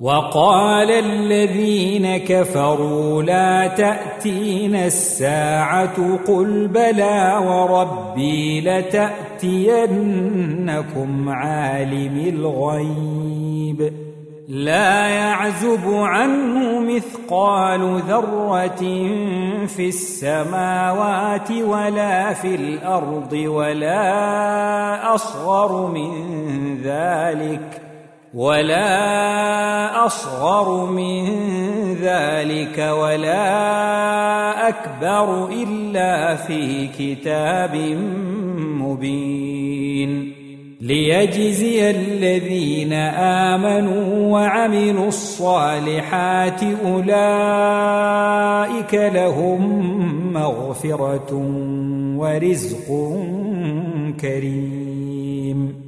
وقال الذين كفروا لا تاتينا الساعة قل بلى وربي لتأتينكم عالم الغيب لا يعزب عنه مثقال ذرة في السماوات ولا في الأرض ولا أصغر من ذلك ولا أصغر من ذلك ولا أكبر إلا في كتاب مبين. ليجزي الذين آمنوا وعملوا الصالحات أولئك لهم مغفرة ورزق كريم.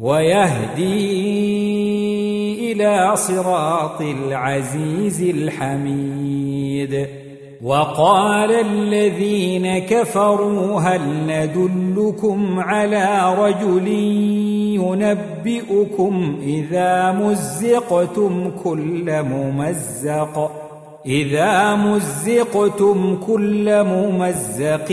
ويهدي إلى صراط العزيز الحميد. وقال الذين كفروا هل ندلكم على رجل ينبئكم إذا مزقتم كل ممزق؟ إذا مزقتم كل ممزق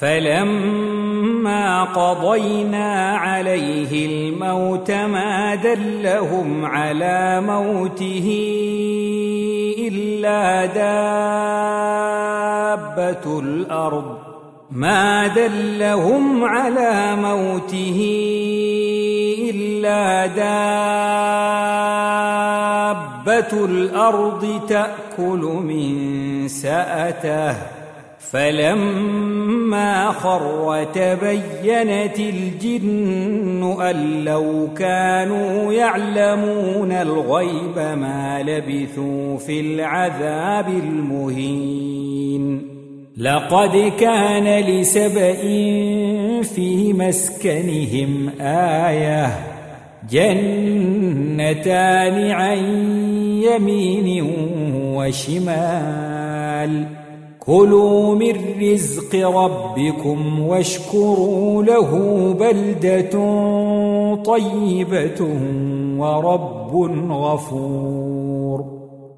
فلما قضينا عليه الموت ما دلهم على موته إلا دابة الأرض. ما دلهم على موته إلا دابة الأرض تأكل من سأته. فلما خر تبينت الجن أن لو كانوا يعلمون الغيب ما لبثوا في العذاب المهين. لقد كان لسبإ في مسكنهم آية جنتان عن يمين وشمال. كلوا من رزق ربكم واشكروا له بلدة طيبة ورب غفور.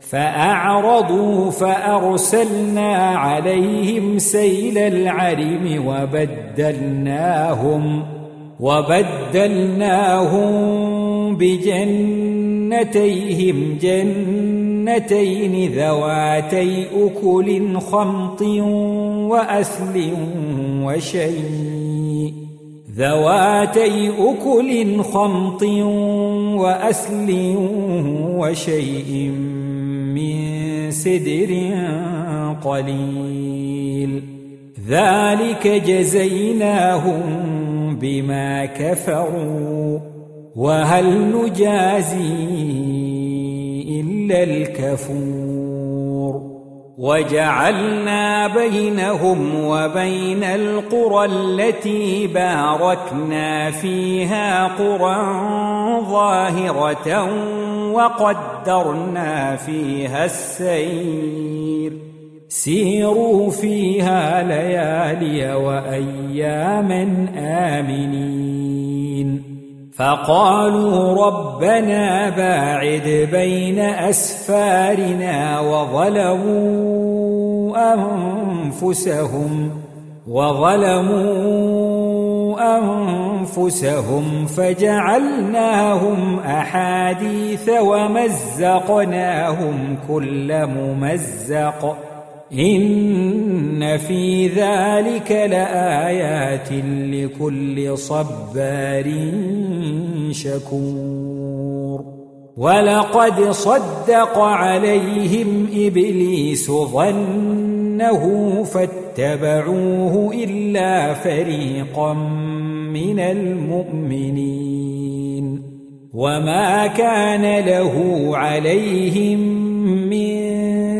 فأعرضوا فأرسلنا عليهم سيل العرم وبدلناهم وبدلناهم بجنتيهم جنتين ذواتي أكل خمط وأثل وشيء. ذواتي أكل خمط وأثل وشيء من سدر قليل. ذلك جزيناهم بما كفروا. وهل نجازي إلا الكفور وجعلنا بينهم وبين القرى التي باركنا فيها قرى ظاهرة وقدرنا فيها السير سيروا فيها ليالي وأياما آمنين فقالوا ربنا باعد بين أسفارنا وظلموا أنفسهم وظلموا أنفسهم فجعلناهم أحاديث ومزقناهم كل ممزق. إن في ذلك لآيات لكل صبار شكور. ولقد صدق عليهم إبليس ظنه فاتبعوه إلا فريقا من المؤمنين. وما كان له عليهم من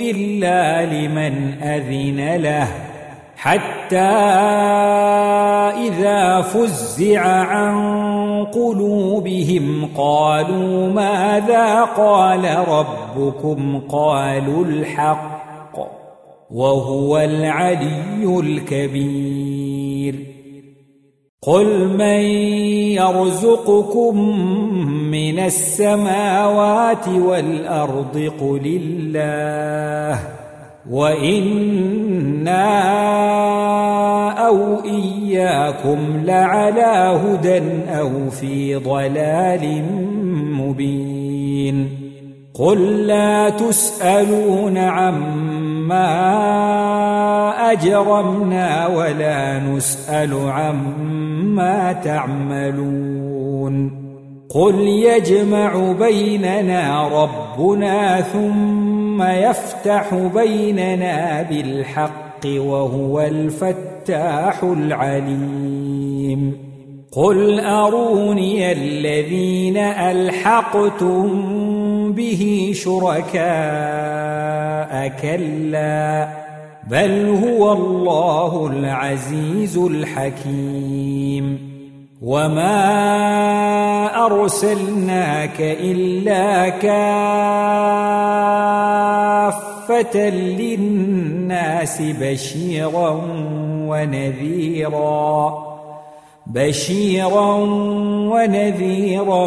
إلا لمن أذن له حتى إذا فزع عن قلوبهم قالوا ماذا قال ربكم؟ قالوا الحق وهو العلي الكبير. قل من يرزقكم من السماوات والأرض قل الله وإنا أو إياكم لعلى هدى أو في ضلال مبين قل لا تسألون عما أجرمنا ولا نسأل عما تعملون. قل يجمع بيننا ربنا ثم يفتح بيننا بالحق وهو الفتاح العليم. قل أروني الذين ألحقتم به شركاء كلا بل هو الله العزيز الحكيم. وما أرسلناك إلا كافة للناس بشيرا ونذيرا بشيرا ونذيرا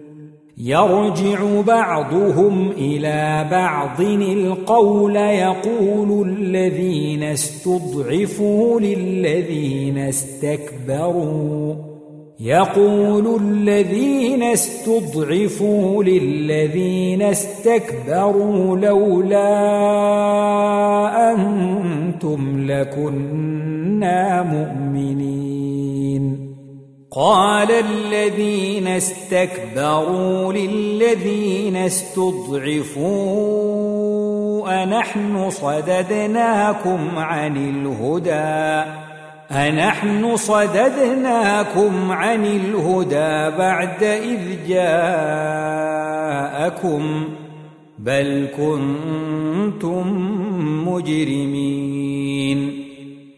يرجع بعضهم إلى بعض القول يقول الذين استضعفوا للذين استكبروا. يقول الذين استضعفوا للذين استكبروا لولا أنتم لكنا مؤمنين. قال الذين استكبروا للذين استضعفوا أنحن صددناكم عن الهدى؟ أنحن صددناكم عن الهدى بعد إذ جاءكم؟ بل كنتم مجرمين.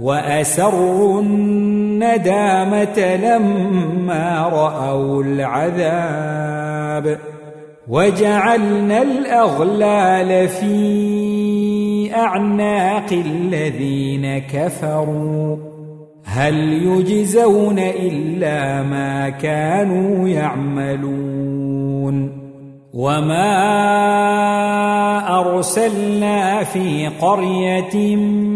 وأسروا الندامة لما رأوا العذاب وجعلنا الأغلال في أعناق الذين كفروا هل يجزون إلا ما كانوا يعملون وما أرسلنا في قرية من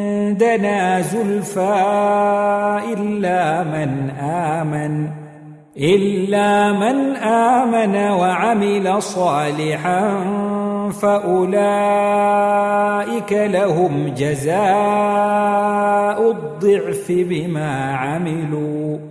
عندنا زلفى إلا من آمن إلا من آمن وعمل صالحا فأولئك لهم جزاء الضعف بما عملوا.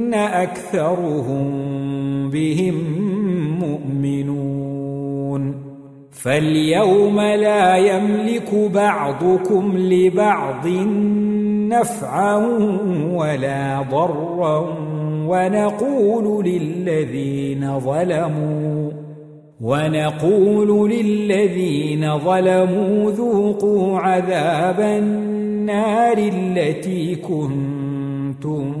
أكثرهم بهم مؤمنون فاليوم لا يملك بعضكم لبعض نفعا ولا ضرا ونقول للذين ظلموا ونقول للذين ظلموا ذوقوا عذاب النار التي كنتم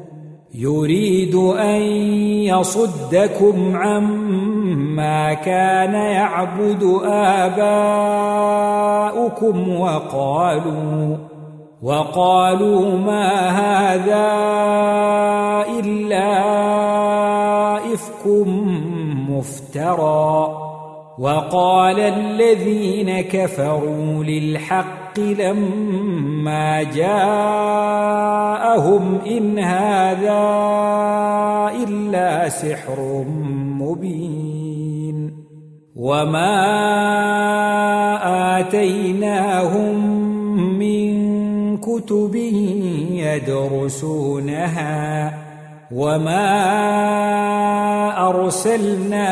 يريد أن يصدكم عما كان يعبد آباؤكم وقالوا وقالوا ما هذا إلا إفك مفترى وقال الذين كفروا للحق لما جاءهم إن هذا إلا سحر مبين وما آتيناهم من كتب يدرسونها وما أرسلنا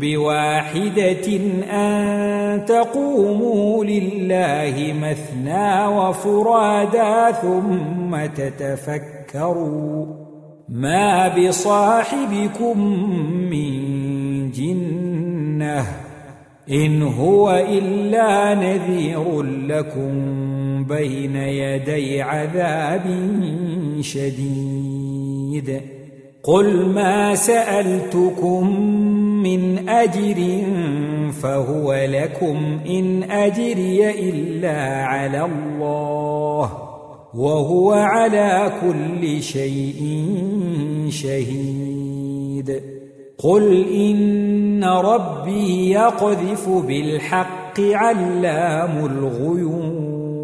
بواحدة أن تقوموا لله مثنى وفرادا ثم تتفكروا ما بصاحبكم من جنة إن هو إلا نذير لكم بين يدي عذاب شديد قل ما سألتكم من أجر فهو لكم إن أجري إلا على الله وهو على كل شيء شهيد. قل إن ربي يقذف بالحق علام الغيوب.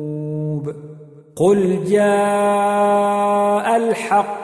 قل جاء الحق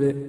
الكذب